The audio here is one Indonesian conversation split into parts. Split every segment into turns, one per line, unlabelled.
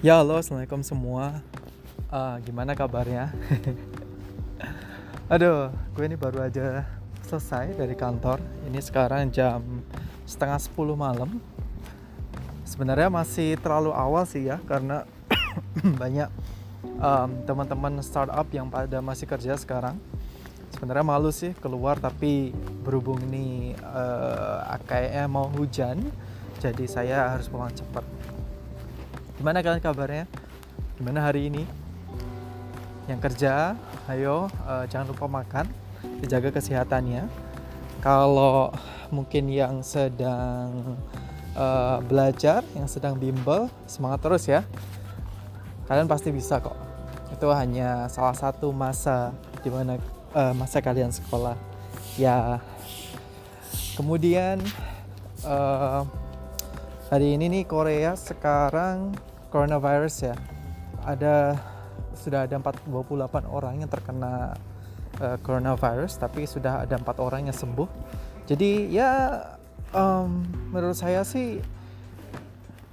Ya halo assalamualaikum semua. Uh, Gimana kabarnya? Aduh gue ini baru aja selesai dari kantor. Ini sekarang jam setengah sepuluh malam. Sebenarnya masih terlalu awal sih ya Karena banyak um, teman-teman startup yang pada masih kerja sekarang. Sebenarnya malu sih keluar tapi berhubung ini uh, kayaknya mau hujan Jadi saya harus pulang cepat Gimana kalian kabarnya? Gimana hari ini? Yang kerja, ayo uh, jangan lupa makan, dijaga kesehatannya. Kalau mungkin yang sedang uh, belajar, yang sedang bimbel, semangat terus ya. Kalian pasti bisa kok. Itu hanya salah satu masa di mana uh, masa kalian sekolah. Ya. Kemudian uh, hari ini nih Korea sekarang coronavirus ya ada sudah ada 28 orang yang terkena uh, coronavirus tapi sudah ada empat orang yang sembuh. Jadi ya um, menurut saya sih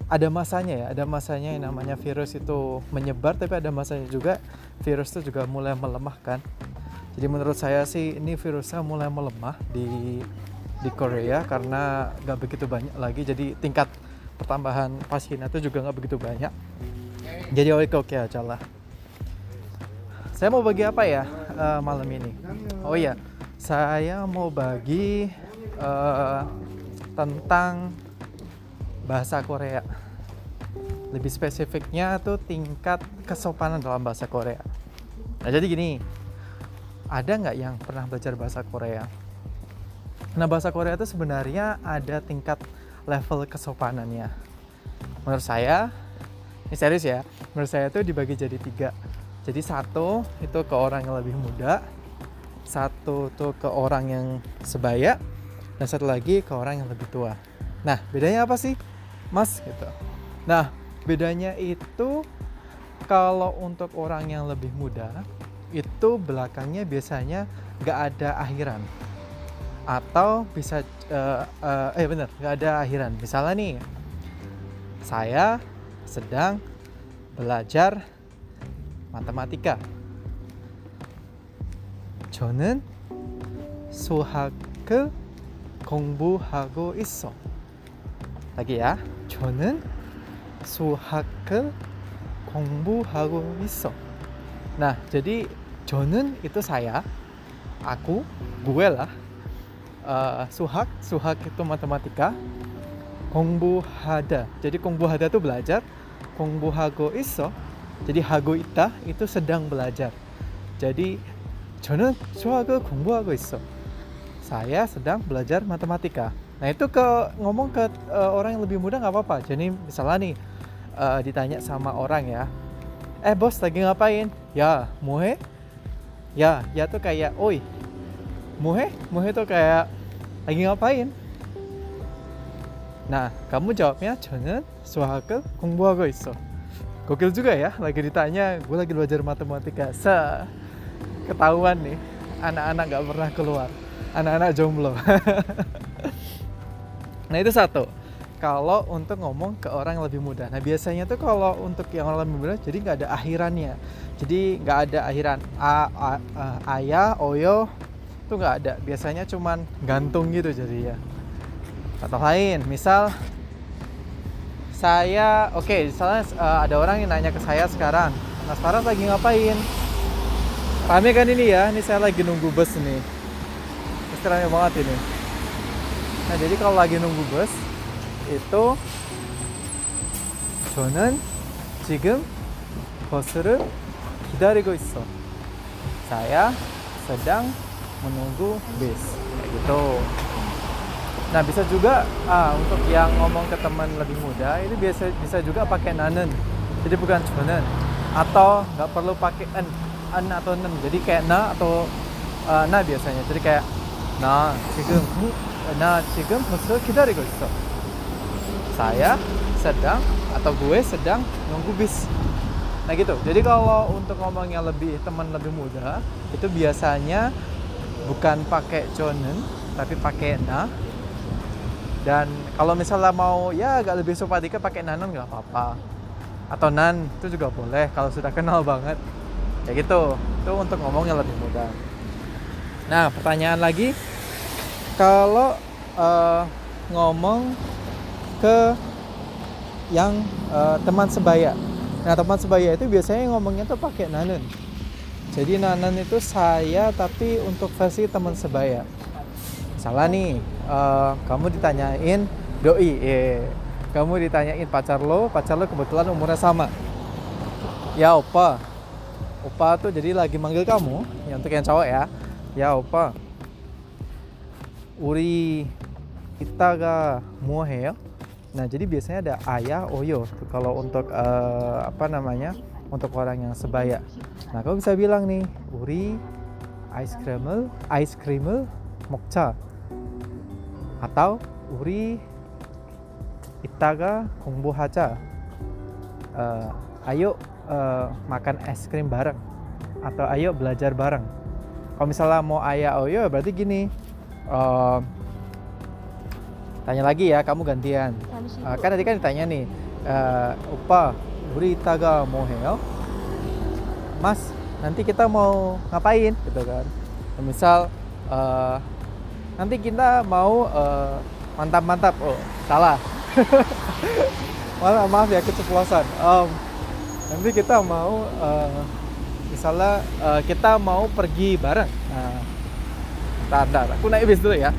ada masanya ya ada masanya yang namanya virus itu menyebar tapi ada masanya juga virus itu juga mulai melemah kan jadi menurut saya sih ini virusnya mulai melemah di di Korea karena nggak begitu banyak lagi. Jadi tingkat pertambahan pasien itu juga nggak begitu banyak. Jadi oke oke aja lah. Saya mau bagi apa ya uh, malam ini? Oh iya saya mau bagi uh, tentang bahasa Korea. Lebih spesifiknya tuh tingkat kesopanan dalam bahasa Korea. Nah jadi gini ada nggak yang pernah belajar bahasa Korea? Nah bahasa Korea itu sebenarnya ada tingkat level kesopanannya. Menurut saya, ini serius ya, menurut saya itu dibagi jadi tiga. Jadi satu itu ke orang yang lebih muda, satu tuh ke orang yang sebaya, dan satu lagi ke orang yang lebih tua. Nah, bedanya apa sih, Mas? Gitu. Nah, bedanya itu kalau untuk orang yang lebih muda, itu belakangnya biasanya nggak ada akhiran atau bisa uh, uh, eh bener nggak ada akhiran misalnya nih saya sedang belajar matematika 저는 수학을 공부하고 있어 lagi ya 저는 수학을 공부하고 있어 nah jadi 저는 itu saya aku gue lah uh, suhak suhak itu matematika kongbu hada jadi kongbu hada itu belajar kongbu hago iso jadi hago ita itu sedang belajar jadi 저는 수학을 공부하고 있어 saya sedang belajar matematika nah itu ke ngomong ke uh, orang yang lebih muda nggak apa-apa jadi misalnya nih uh, ditanya sama orang ya eh bos lagi ngapain ya muhe ya ya tuh kayak oi muhe muhe tuh kayak lagi ngapain? Nah, kamu jawabnya 저는 수학을 공부하고 있어. Gokil juga ya, lagi ditanya, gue lagi belajar matematika. Se ketahuan nih, anak-anak gak pernah keluar, anak-anak jomblo. nah itu satu. Kalau untuk ngomong ke orang yang lebih muda, nah biasanya tuh kalau untuk yang orang lebih muda, jadi nggak ada akhirannya. Jadi nggak ada akhiran a, a, a ayah, oyo, itu nggak ada biasanya cuman gantung gitu jadi ya atau lain misal saya oke okay, misalnya uh, ada orang yang nanya ke saya sekarang nah sekarang lagi ngapain rame kan ini ya ini saya lagi nunggu bus nih pasti rame banget ini nah jadi kalau lagi nunggu bus itu 저는 지금 버스를 기다리고 있어. Saya sedang menunggu bis. Kayak gitu. Nah bisa juga ah, untuk yang ngomong ke teman lebih muda itu biasa bisa juga pakai nanen. Jadi bukan cuman atau nggak perlu pakai n n atau nen. Jadi kayak na atau uh, na biasanya. Jadi kayak na cikum na cikum maksudnya kita request. Saya sedang atau gue sedang nunggu bis. Nah gitu. Jadi kalau untuk ngomong yang lebih teman lebih muda itu biasanya bukan pakai jonen tapi pakai na. Dan kalau misalnya mau ya agak lebih sopan dikit pakai nanon nggak apa-apa. Atau nan itu juga boleh kalau sudah kenal banget. Ya gitu itu untuk ngomongnya lebih mudah. Nah pertanyaan lagi. Kalau uh, ngomong ke yang uh, teman sebaya. Nah teman sebaya itu biasanya ngomongnya tuh pakai nanun jadi nanan itu saya tapi untuk versi teman sebaya. Salah nih uh, kamu ditanyain doi eh kamu ditanyain pacar lo pacar lo kebetulan umurnya sama. Ya opa. Opa tuh jadi lagi manggil kamu ya untuk yang cowok ya. Ya opa. Uri kita ga ya. Nah jadi biasanya ada ayah oyo tuh kalau untuk uh, apa namanya untuk orang yang sebaya nah kamu bisa bilang nih uri ice cream ice cream mokcha atau uri itaga 공부하자 uh, ayo uh, makan es krim bareng atau ayo belajar bareng kalau misalnya mau ayah oh ya berarti gini uh, tanya lagi ya kamu gantian uh, kan tadi kan ditanya nih uh, upa beri taga mau heo. Mas nanti kita mau ngapain? Gitu kan. Misal uh, nanti kita mau uh, mantap-mantap. Oh salah. Maaf, maaf ya keceplosan. Um, nanti kita mau uh, misalnya uh, kita mau pergi bareng. Nah tanda aku naik bis dulu ya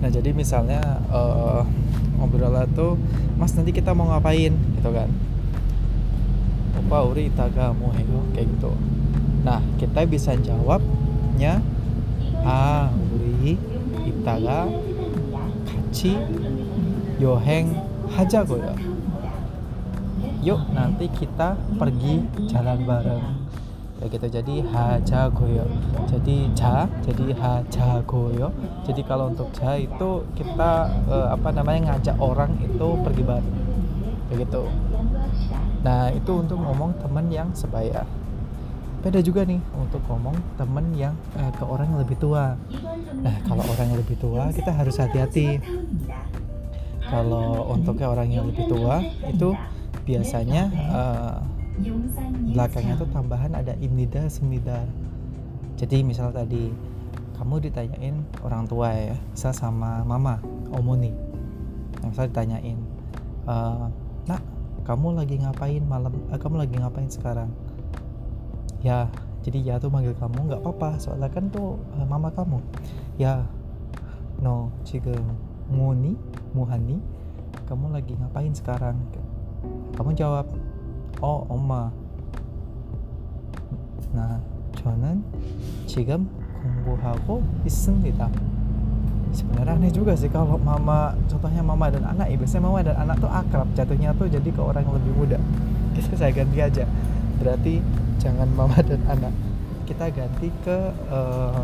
nah jadi misalnya uh, ngobrol tuh mas nanti kita mau ngapain? Gitu kan. Opa uri itaga mohego kayak gitu. Nah kita bisa jawabnya ah uri itaga kachi yoheng haja ya yuk nanti kita pergi jalan bareng ya gitu. Jadi hajagoyo jadi ja jadi hajagoyo jadi kalau untuk ja itu kita uh, apa namanya ngajak orang itu pergi bareng. Begitu nah itu untuk ngomong teman yang sebaya. Beda juga nih untuk ngomong temen yang eh, ke orang yang lebih tua. Nah kalau orang yang lebih tua kita harus hati-hati. Kalau untuk orang yang lebih tua itu biasanya uh, belakangnya tuh tambahan ada imnida semnida jadi misal tadi kamu ditanyain orang tua ya misal sama mama omoni. Misal ditanyain e, nak kamu lagi ngapain malam eh, kamu lagi ngapain sekarang? Ya jadi ya tuh manggil kamu nggak apa-apa soalnya kan tuh uh, mama kamu. Ya no jika muni muhani kamu lagi ngapain sekarang? Kamu jawab oh oma nah 저는 지금 공부하고 있습니다 sebenarnya aneh juga sih kalau mama contohnya mama dan anak ya biasanya mama dan anak tuh akrab jatuhnya tuh jadi ke orang yang lebih muda kita saya ganti aja berarti jangan mama dan anak kita ganti ke uh,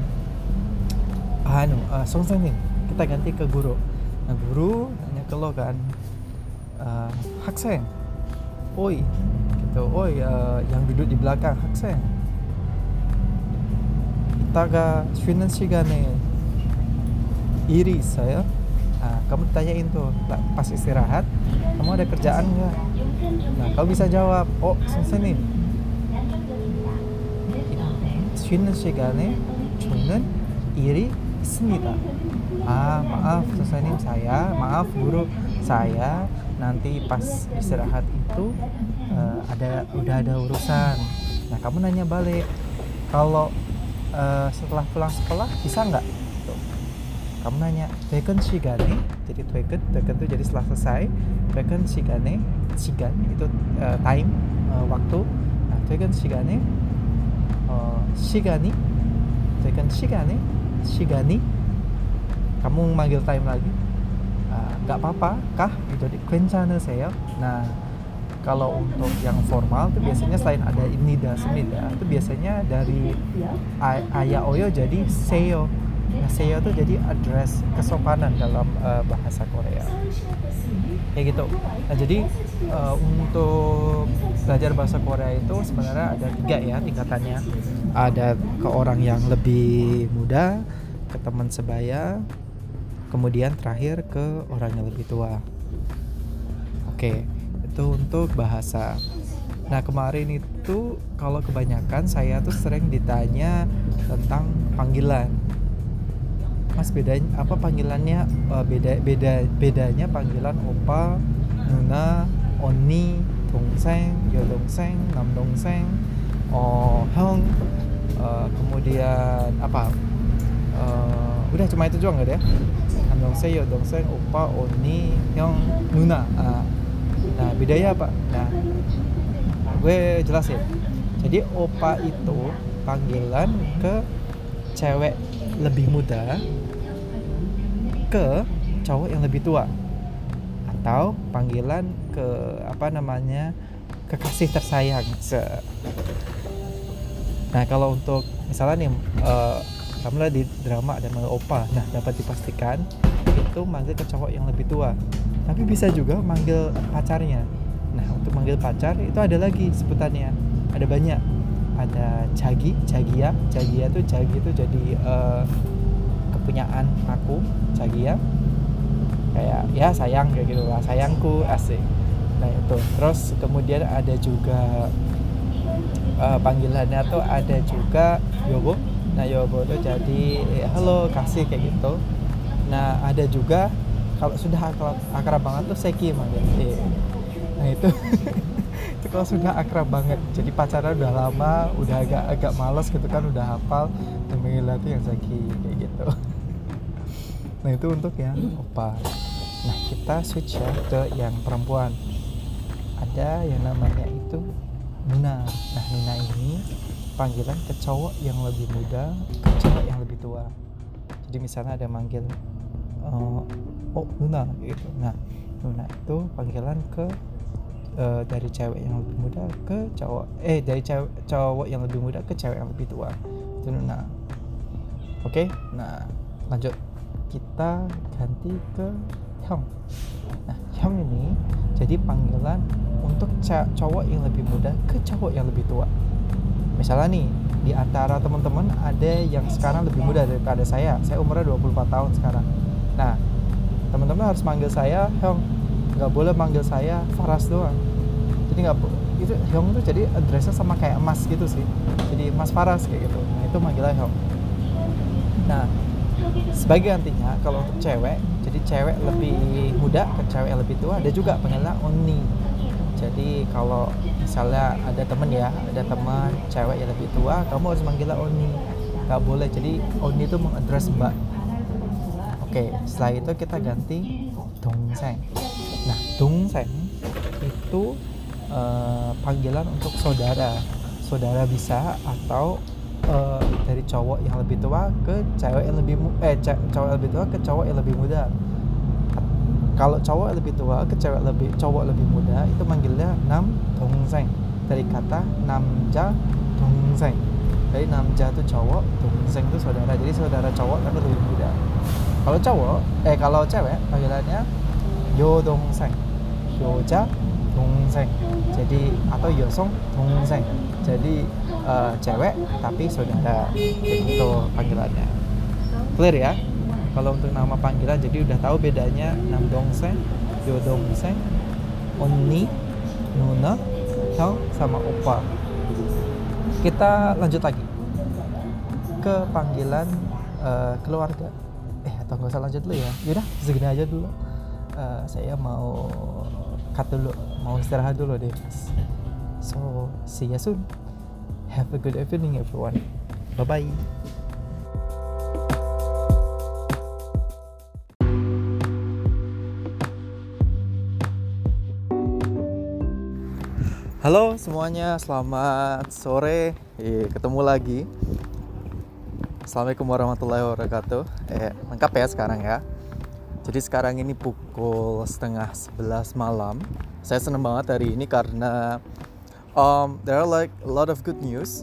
anu uh, songsenin kita ganti ke guru nah guru nanya ke lo kan uh, hakseng oi gitu oh ya yang duduk di belakang haksen taga sih shigane iri saya. Nah, kamu tanyain tuh pas istirahat kamu ada kerjaan nggak? Nah kau bisa jawab. Oh sensei nih shunan shigane shunan iri Smita. Ah, maaf, sesenim saya, maaf guru saya nanti pas istirahat itu uh, ada udah ada urusan. Nah kamu nanya balik kalau uh, setelah pulang sekolah bisa nggak? Kamu nanya vacant shigane jadi vacant vacant itu jadi setelah selesai vacant shigane shigane itu uh, time uh, waktu. Nah vacant shigane uh, shigani vacant shigane shigani kamu manggil time lagi. Ah, nggak uh, apa-apa kah? Itu di kencana saya. Nah kalau untuk yang formal itu biasanya selain ada nida semida itu biasanya dari ayah oyo jadi seyo Nah, seyo itu jadi address kesopanan dalam uh, bahasa Korea. Kayak gitu. Nah, jadi uh, untuk belajar bahasa Korea itu sebenarnya ada tiga ya tingkatannya. Ada ke orang yang lebih muda, ke teman sebaya, kemudian terakhir ke orang yang lebih tua. Oke, itu untuk bahasa. Nah kemarin itu kalau kebanyakan saya tuh sering ditanya tentang panggilan. Mas bedanya apa panggilannya uh, beda beda bedanya panggilan opa, nuna, oni, dongseng, yo dongseng, nam dongseng, oh hong, uh, kemudian apa? Uh, udah cuma itu juga nggak deh? Nam dongseng, yo dongseng, opa, oni, hyung, nuna. Uh, nah bedanya apa? Nah gue jelasin. Jadi opa itu panggilan ke cewek lebih muda ke cowok yang lebih tua. Atau panggilan ke apa namanya kekasih tersayang nah kalau untuk misalnya nih uh, kamu di drama ada manggil opa nah dapat dipastikan itu manggil ke cowok yang lebih tua tapi bisa juga manggil pacarnya Nah untuk manggil pacar itu ada lagi sebutannya, ada banyak. Ada cagi, cagia, cagia tuh cagi itu jadi uh, kepunyaan aku, cagia. Kayak ya sayang kayak gitu lah, sayangku asik. Nah itu. Terus kemudian ada juga uh, panggilannya tuh ada juga yobo. Nah yobo itu jadi halo kasih kayak gitu. Nah ada juga kalau sudah akrab, akrab banget tuh seki manggil. Eh, nah itu. Itu kalau sudah akrab banget. Jadi pacaran udah lama udah agak agak males gitu kan udah hafal yang mengilah yang Zaki kayak gitu. Nah itu untuk yang opa. Nah kita switch ya ke yang perempuan. Ada yang namanya itu Nuna nah Nuna ini panggilan ke cowok yang lebih muda ke cowok yang lebih tua. Jadi misalnya ada manggil uh, oh Nuna gitu. Nah Nuna itu panggilan ke uh, dari cewek yang lebih muda ke cowok eh dari cewek cowok yang lebih muda ke cewek yang lebih tua. Itu nah oke? Okay? nah lanjut. Kita ganti ke Hyung. Nah Hyung ini jadi panggilan untuk cowok yang lebih muda ke cowok yang lebih tua. Misalnya nih di antara teman-teman ada yang sekarang lebih muda daripada saya. Saya umurnya 24 tahun sekarang. Nah teman-teman harus manggil saya Hyung. Nggak boleh manggil saya Faras doang. Jadi nggak itu Hyung tuh jadi addressnya sama kayak Mas gitu sih. Jadi Mas Faras kayak gitu. Nah itu manggilnya Hyung. Nah sebagai gantinya kalau untuk cewek jadi cewek lebih muda ke cewek yang lebih tua ada juga panggilnya Oni jadi kalau misalnya ada temen ya ada teman cewek yang lebih tua kamu harus manggilnya Oni nggak boleh. Jadi Oni itu mengadres mbak oke setelah itu kita ganti Dongseng. Nah Dongseng itu uh, panggilan untuk saudara. Saudara bisa atau uh, dari cowok yang lebih tua ke cewek yang lebih eh cowok yang lebih tua ke cowok yang lebih muda. Kalau cowok lebih tua ke cewek lebih cowok lebih muda itu manggilnya nam dongseng. Dari kata namja dongseng. Dari namja itu cowok dongseng itu saudara. Jadi saudara cowok tapi lebih muda kalau cowok eh kalau cewek panggilannya yo dongseng dongseng. Jadi atau yosong dongseng. Jadi uh, cewek tapi saudara. Itu panggilannya. Clear ya? Kalau untuk nama panggilan jadi udah tahu bedanya nam dongseng yo dongseng onni nuna hyung sama opa. Kita lanjut lagi. Ke panggilan uh, keluarga atau nggak usah lanjut dulu ya. Yaudah segini aja dulu. Uh, saya mau cut dulu mau istirahat dulu deh so see you soon. Have a good evening everyone. Bye bye Halo semuanya, selamat sore. Eh, ketemu lagi. Assalamualaikum warahmatullahi wabarakatuh. Eh, lengkap ya sekarang ya. Jadi sekarang ini pukul setengah 11 malam. Saya seneng banget hari ini karena um, there are like a lot of good news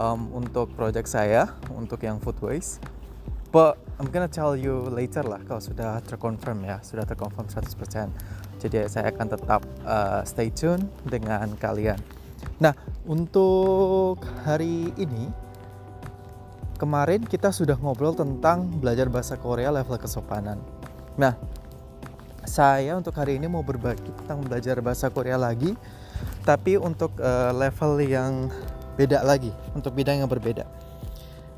um, untuk project saya, untuk yang food waste. but I'm gonna tell you later lah kalau sudah terkonfirm ya sudah terkonfirm 100% jadi saya akan tetap uh, stay tune dengan kalian nah untuk hari ini kemarin kita sudah ngobrol tentang belajar bahasa Korea level kesopanan. Nah saya untuk hari ini mau berbagi tentang belajar bahasa Korea lagi tapi untuk uh, level yang beda lagi untuk bidang yang berbeda.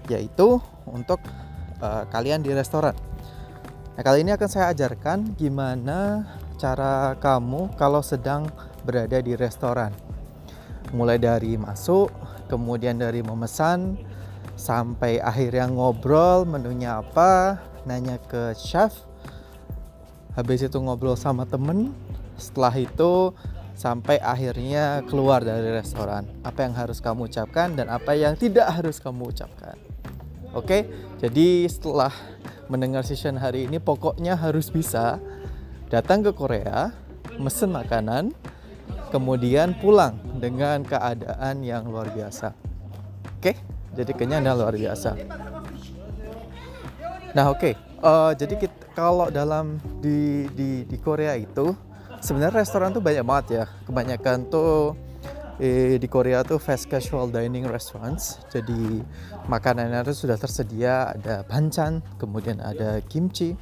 Yaitu untuk uh, kalian di restoran. Nah kali ini akan saya ajarkan gimana cara kamu kalau sedang berada di restoran. Mulai dari masuk kemudian dari memesan sampai akhirnya ngobrol menunya apa nanya ke chef. Habis itu ngobrol sama temen. Setelah itu sampai akhirnya keluar dari restoran. Apa yang harus kamu ucapkan dan apa yang tidak harus kamu ucapkan. Oke? Jadi setelah mendengar session hari ini pokoknya harus bisa datang ke Korea mesen makanan kemudian pulang dengan keadaan yang luar biasa. Oke jadi kenyang dan luar biasa. Nah oke. Uh, jadi kita, kalau dalam di, di di Korea itu sebenarnya restoran tuh banyak banget ya. Kebanyakan tuh eh, di Korea tuh fast casual dining restaurants. Jadi makanannya itu sudah tersedia. Ada banchan kemudian ada kimchi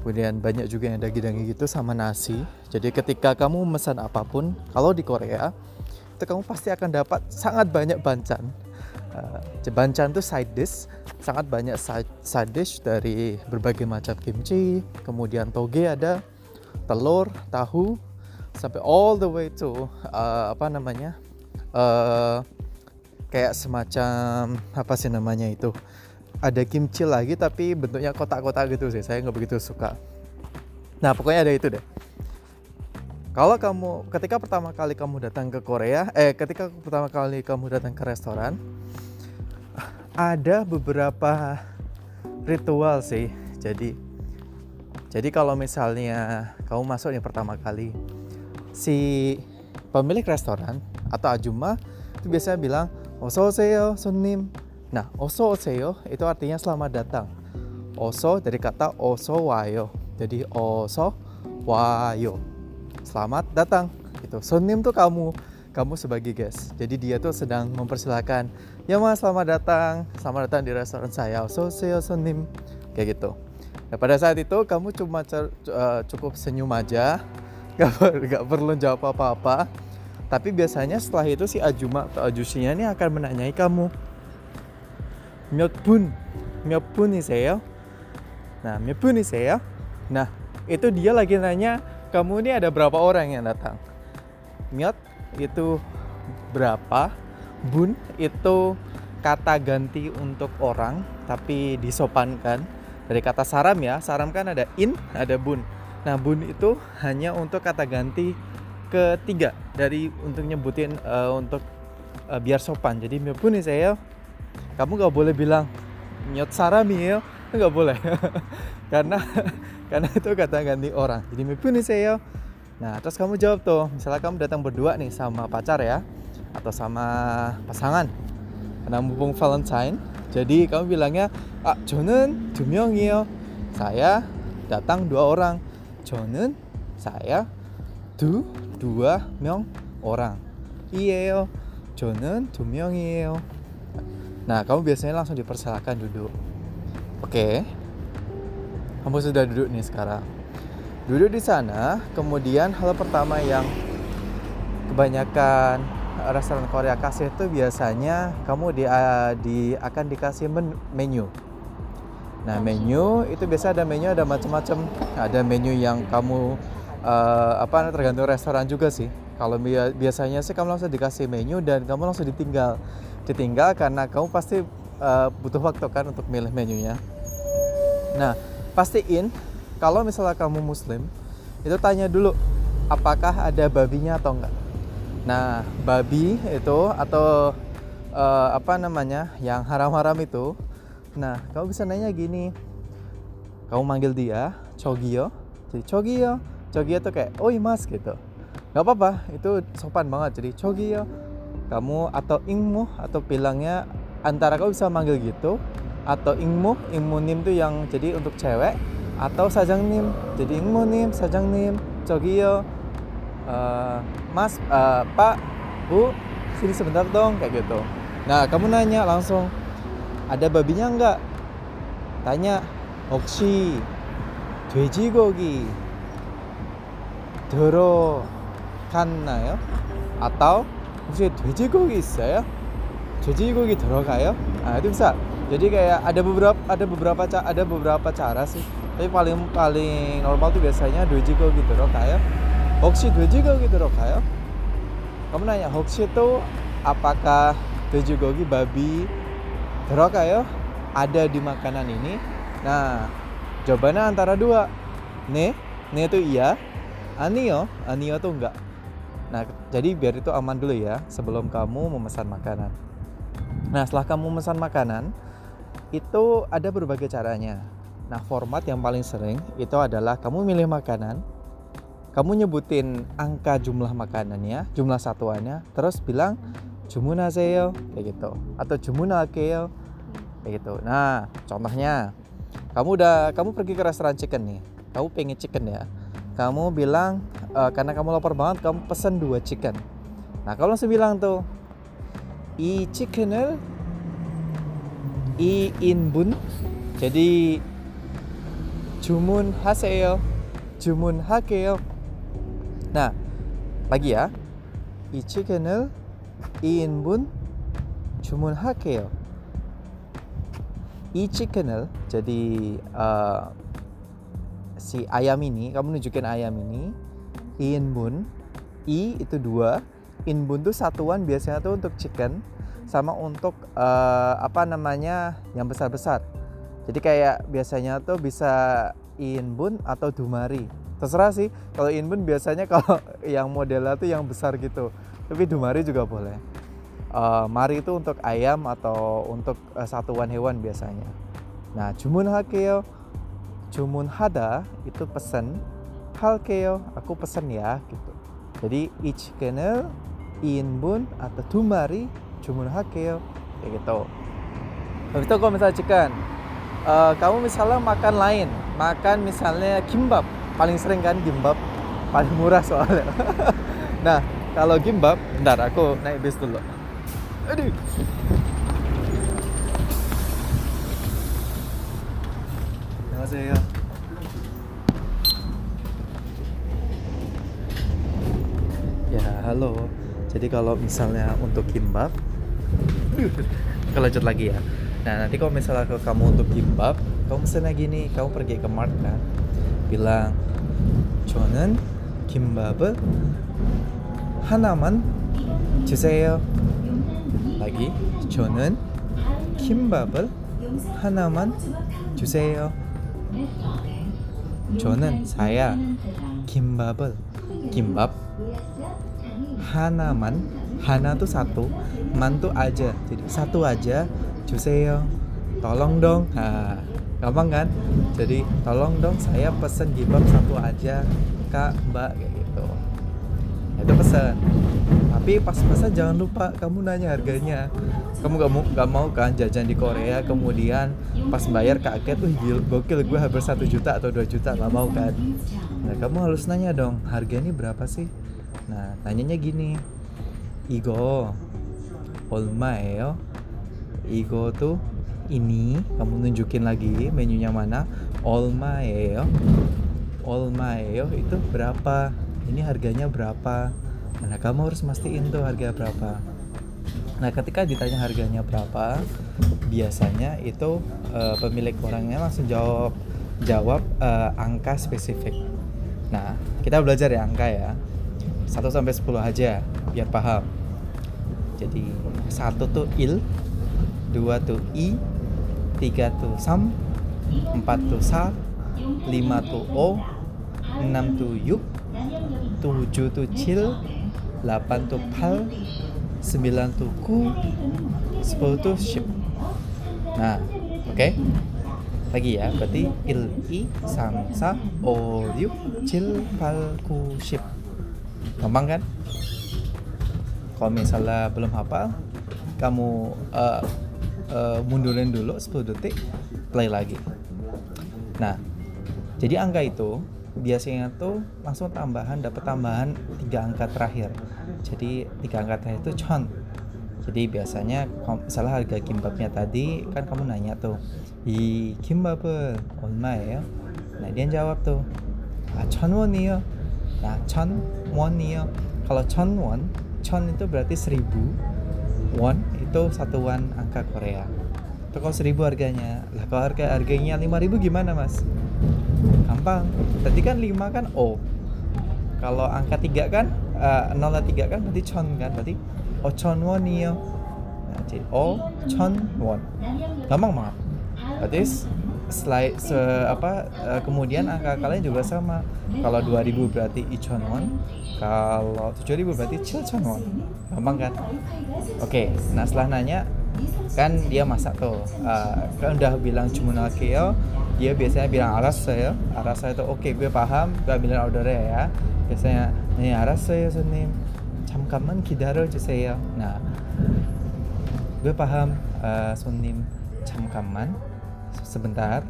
kemudian banyak juga yang daging-daging gitu sama nasi. Jadi ketika kamu memesan apa pun kalau di Korea itu kamu pasti akan dapat sangat banyak banchan uh, banchan tuh side dish. Sangat banyak side, side dish dari berbagai macam kimchi, kemudian toge ada, telur, tahu, sampai all the way to uh, apa namanya uh, kayak semacam apa sih namanya itu ada kimchi lagi tapi bentuknya kotak-kotak gitu sih saya nggak begitu suka. Nah pokoknya ada itu deh. Kalau kamu ketika pertama kali kamu datang ke Korea eh ketika pertama kali kamu datang ke restoran ada beberapa ritual sih. Jadi jadi kalau misalnya kamu masuk yang pertama kali si pemilik restoran atau ajuma itu biasanya bilang oso oseyo sunim. Nah, oso oseyo itu artinya selamat datang. Oso dari kata oso wayo. Jadi oso wayo. Selamat datang. Itu sunim tuh kamu kamu sebagai guest. Jadi dia tuh sedang mempersilahkan, ya mas selamat datang, selamat datang di restoran saya, so seo sonim, kayak gitu. Nah, pada saat itu kamu cuma cer, uh, cukup senyum aja, gak, gak perlu jawab apa-apa. Tapi biasanya setelah itu si ajuma atau ajusinya ini akan menanyai kamu. Myotpun, myotpun nih saya. Nah, myotpun nih saya. Nah, itu dia lagi nanya kamu ini ada berapa orang yang datang. miot itu berapa? Bun itu kata ganti untuk orang tapi disopankan. Dari kata saram ya saram kan ada in ada bun. Nah bun itu hanya untuk kata ganti ketiga dari untuk nyebutin uh, untuk uh, biar sopan. Jadi bun saya kamu gak boleh bilang nyot saram ya. Nggak boleh. Karena karena itu kata ganti orang. Jadi nih saya Nah, terus kamu jawab tuh, misalnya kamu datang berdua nih sama pacar ya, atau sama pasangan. Karena mumpung Valentine, jadi kamu bilangnya, Ah, Jonen, Dumyongil, saya datang dua orang. Jonen, saya, Du, dua, Myong, orang. Iya, Jonen, Dumyongil. Nah, kamu biasanya langsung dipersilakan duduk. Oke, kamu sudah duduk nih sekarang duduk di sana kemudian hal pertama yang kebanyakan restoran Korea kasih itu biasanya kamu di, di akan dikasih men menu. Nah menu itu biasa ada menu ada macam-macam. Ada menu yang kamu uh, apa tergantung restoran juga sih. Kalau biasanya sih kamu langsung dikasih menu dan kamu langsung ditinggal. Ditinggal karena kamu pasti uh, butuh waktu kan untuk milih menunya. Nah pastiin kalau misalnya kamu muslim itu tanya dulu apakah ada babinya atau enggak? Nah babi itu atau uh, apa namanya yang haram-haram itu nah kamu bisa nanya gini kamu manggil dia Chogio jadi Chogio Chogio tuh kayak oh mas gitu. Nggak apa-apa itu sopan banget jadi Chogio kamu atau ingmu atau bilangnya antara kamu bisa manggil gitu atau ingmu ingmunim tuh yang jadi untuk cewek atau sajangnim jadi ingmunim sajangnim 저기요 uh, mas uh, pak bu sini sebentar dong kayak gitu nah kamu nanya langsung ada babinya enggak tanya 혹시 돼지고기 들어갔나요? atau 혹시 돼지고기 있어요? 돼지고기 들어가요? Nah itu bisa. Jadi kayak ada beberapa ada beberapa ada beberapa cara sih. tapi paling paling normal tuh biasanya dojiko gitu loh kayak ya. hoaxi dojiko gitu loh kayak ya. kamu nanya hoksi itu apakah dojigogi babi? Terok kayak ada di makanan ini. Nah jawabannya antara dua. Ne ne itu iya anio anio tuh enggak. Nah jadi biar itu aman dulu ya sebelum kamu memesan makanan. Nah setelah kamu memesan makanan itu ada berbagai caranya. Nah, format yang paling sering itu adalah kamu milih makanan, kamu nyebutin angka jumlah makanannya, jumlah satuannya, terus bilang jumunaseo kayak gitu atau jumunakeo kayak gitu. Nah contohnya kamu udah kamu pergi ke restoran chicken nih kamu pengen chicken ya kamu bilang uh, karena kamu lapar banget kamu pesen dua chicken. Nah kalau langsung bilang tuh i chicken을 i inbun jadi Jumun Haseo, Jumun Hakeo. Nah, lagi ya. Ichikenel Inbun Jumun Hakeo. Ichikenel jadi uh, si ayam ini, kamu nunjukin ayam ini. Inbun I itu dua, Inbun itu satuan biasanya tuh untuk chicken sama untuk uh, apa namanya yang besar-besar jadi kayak biasanya tuh bisa inbun atau dumari. Terserah sih kalau inbun biasanya kalau yang modelnya tuh yang besar gitu. Tapi dumari juga boleh. Uh, mari itu untuk ayam atau untuk uh, satuan hewan biasanya. Nah jumun hakeo jumun hada itu pesen. Halkeo aku pesen ya gitu. Jadi each kenel inbun atau dumari jumun hakeo kayak gitu. Habis itu kalau misalnya chicken uh, kamu misalnya makan lain makan misalnya kimbab paling sering kan kimbab paling murah soalnya nah kalau gimbab bentar aku naik bis dulu aduh 안녕하세요 ya halo jadi kalau misalnya untuk kimbab kita lanjut lagi ya nah nanti kalau misalnya kamu untuk kimbab kamu pesennya gini kamu pergi ke mart kan bilang 저는 김밥을 하나만 주세요. lagi 저는 김밥을 하나만 주세요. 저는 saya 김밥을 김밥 하나만 hana tuh satu man tuh aja jadi satu aja Juseo tolong dong. Nah, gampang kan? Jadi tolong dong saya pesen jilbab satu aja kak mbak kayak gitu. Itu pesan tapi pas pesan jangan lupa kamu nanya harganya. Kamu gak mau gak mau kan jajan di Korea kemudian pas bayar kaget tuh gokil gue hampir satu juta atau 2 juta gak mau kan? Nah kamu harus nanya dong harga ini berapa sih? Nah tanyanya gini Igo Olmaeo Igo tuh ini kamu nunjukin lagi menunya mana? Olmaeo olmaeo itu berapa? Ini harganya berapa? Nah kamu harus mastiin tuh harga berapa. Nah ketika ditanya harganya berapa biasanya itu uh, pemilik orangnya langsung jawab jawab uh, angka spesifik. Nah kita belajar ya angka ya. 1 sampai 10 aja biar paham. Jadi satu tuh il dua tuh i tiga tuh sam empat tuh sa lima tuh o enam tuh yuk tujuh tuh cil delapan tuh pal sembilan tuh ku sepuluh tuh ship nah oke. Okay? lagi ya berarti il i sam sa o yuk cil pal ku ship gampang kan? Kalau misalnya belum hafal kamu uh, uh, mundurin dulu 10 detik play lagi. Nah jadi angka itu biasanya tuh langsung tambahan dapat tambahan tiga angka terakhir. Jadi tiga angka terakhir itu con jadi biasanya salah harga kimbabnya tadi kan kamu nanya tuh i kimbab olma ya? Nah dia jawab tuh ah chonwon ya nah chonwon ya kalau chonwon con itu berarti seribu won itu satuan angka Korea. Itu kalau seribu harganya. Lah kalau harga harganya lima ribu gimana mas? Gampang. Tadi kan lima kan O. Kalau angka tiga kan uh, tiga kan berarti chon kan? Berarti oh chon won yo nah, jadi oh chon won. Gampang banget. Berarti selain se apa uh, kemudian angka kalian juga sama. Kalau 2000 berarti Ichonwon kalau 7000 berarti Chilchonwon. Gampang kan? Oke okay, nah setelah nanya kan dia masak tuh. Uh, kan udah bilang cuma keo dia biasanya bilang aras saya aras saya tuh oke okay, gue paham gue bilang ordernya ya. Biasanya ini aras saya sunim camkaman kidaro saya nah gue paham uh, sunim camkaman sebentar.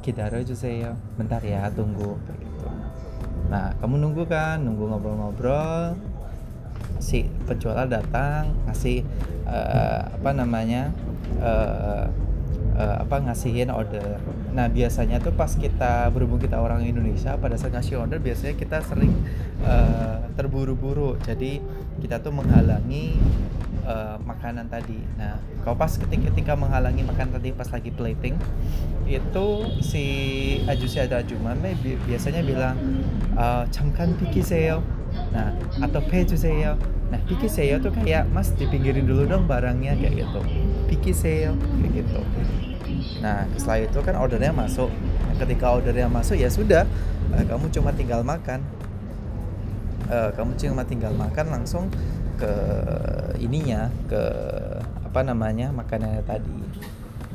Kidaro juseyo bentar ya tunggu. Gitu. nah kamu nunggu kan? Nunggu ngobrol-ngobrol. Si penjual datang ngasih uh, apa namanya uh, uh, apa ngasihin order. Nah biasanya tuh pas kita berhubung kita orang Indonesia pada saat ngasih order biasanya kita sering uh, terburu-buru. Jadi kita tuh menghalangi uh, makanan tadi. Nah, kau pas ketika, ketika menghalangi makan tadi pas lagi plating, itu si ajusi ada cuma bi biasanya bilang uh, camkan piki seyo. Nah, atau peju seyo. Nah, piki seyo tuh kayak mas di pinggirin dulu dong barangnya kayak gitu. Piki seyo kayak gitu. Nah, setelah itu kan ordernya masuk. Nah, ketika ordernya masuk ya sudah, uh, kamu cuma tinggal makan. Uh, kamu cuma tinggal makan langsung ke ininya, ke apa namanya makanannya tadi.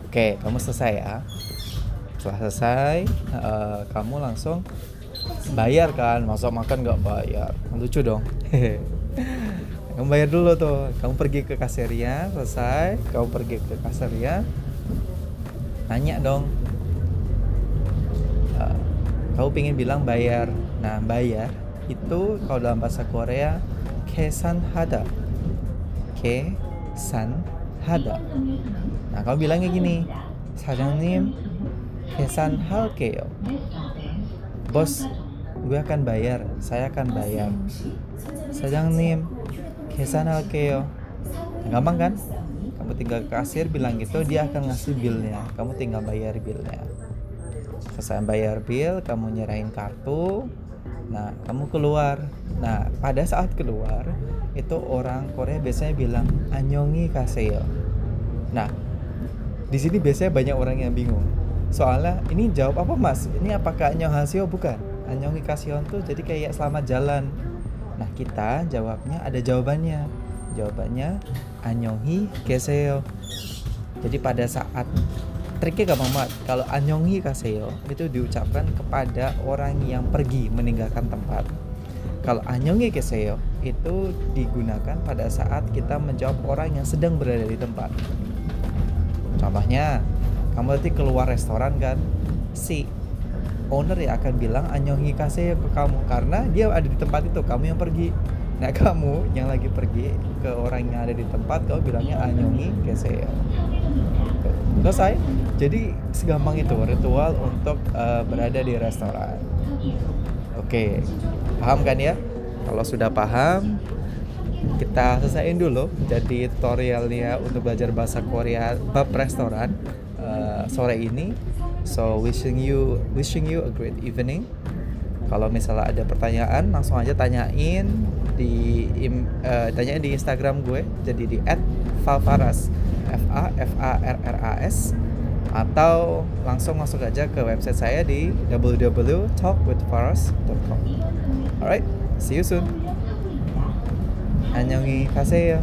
Oke, kamu selesai ya. Setelah selesai, uh, kamu langsung bayar kan, masa makan nggak bayar, lucu dong. kamu bayar dulu tuh. Kamu pergi ke kasirnya selesai. Kamu pergi ke kasirnya nanya dong. Uh, kamu pengen bilang bayar. Nah bayar itu kalau dalam bahasa Korea kesan hada kesan hada nah kamu bilangnya gini 사장님 kesan halkeyo bos gue akan bayar saya akan bayar 사장님 계산할게요 gampang kan kamu tinggal ke kasir bilang gitu dia akan ngasih billnya kamu tinggal bayar billnya selesai bayar bill kamu nyerahin kartu nah kamu keluar. Nah pada saat keluar itu orang Korea biasanya bilang anyongi kaseo nah di sini biasanya banyak orang yang bingung. Soalnya ini jawab apa mas? Ini apakah anyong hasio bukan. Anyongi kaseo tuh jadi kayak selamat jalan. Nah kita jawabnya ada jawabannya. Jawabannya anyonghi keseo. Jadi pada saat triknya gampang banget. Kalau anyonghi kaseo itu diucapkan kepada orang yang pergi meninggalkan tempat. Kalau anyonghi keseo itu digunakan pada saat kita menjawab orang yang sedang berada di tempat. Contohnya, kamu nanti keluar restoran kan, si owner ya akan bilang anyongi kasih ke kamu karena dia ada di tempat itu kamu yang pergi nah kamu yang lagi pergi ke orang yang ada di tempat kamu bilangnya anyongi kasih selesai. Jadi segampang itu ritual untuk uh, berada di restoran. Oke. Paham kan ya? Kalau sudah paham kita selesaiin dulu jadi tutorialnya untuk belajar bahasa Korea bab restoran uh, sore ini. So wishing you wishing you a great evening. Kalau misalnya ada pertanyaan langsung aja tanyain di uh, tanyain di Instagram gue jadi di @falfaras F A F A R R A S atau langsung masuk aja ke website saya di www.talkwithfaras.com. Alright, see you soon. 안녕히 가세요.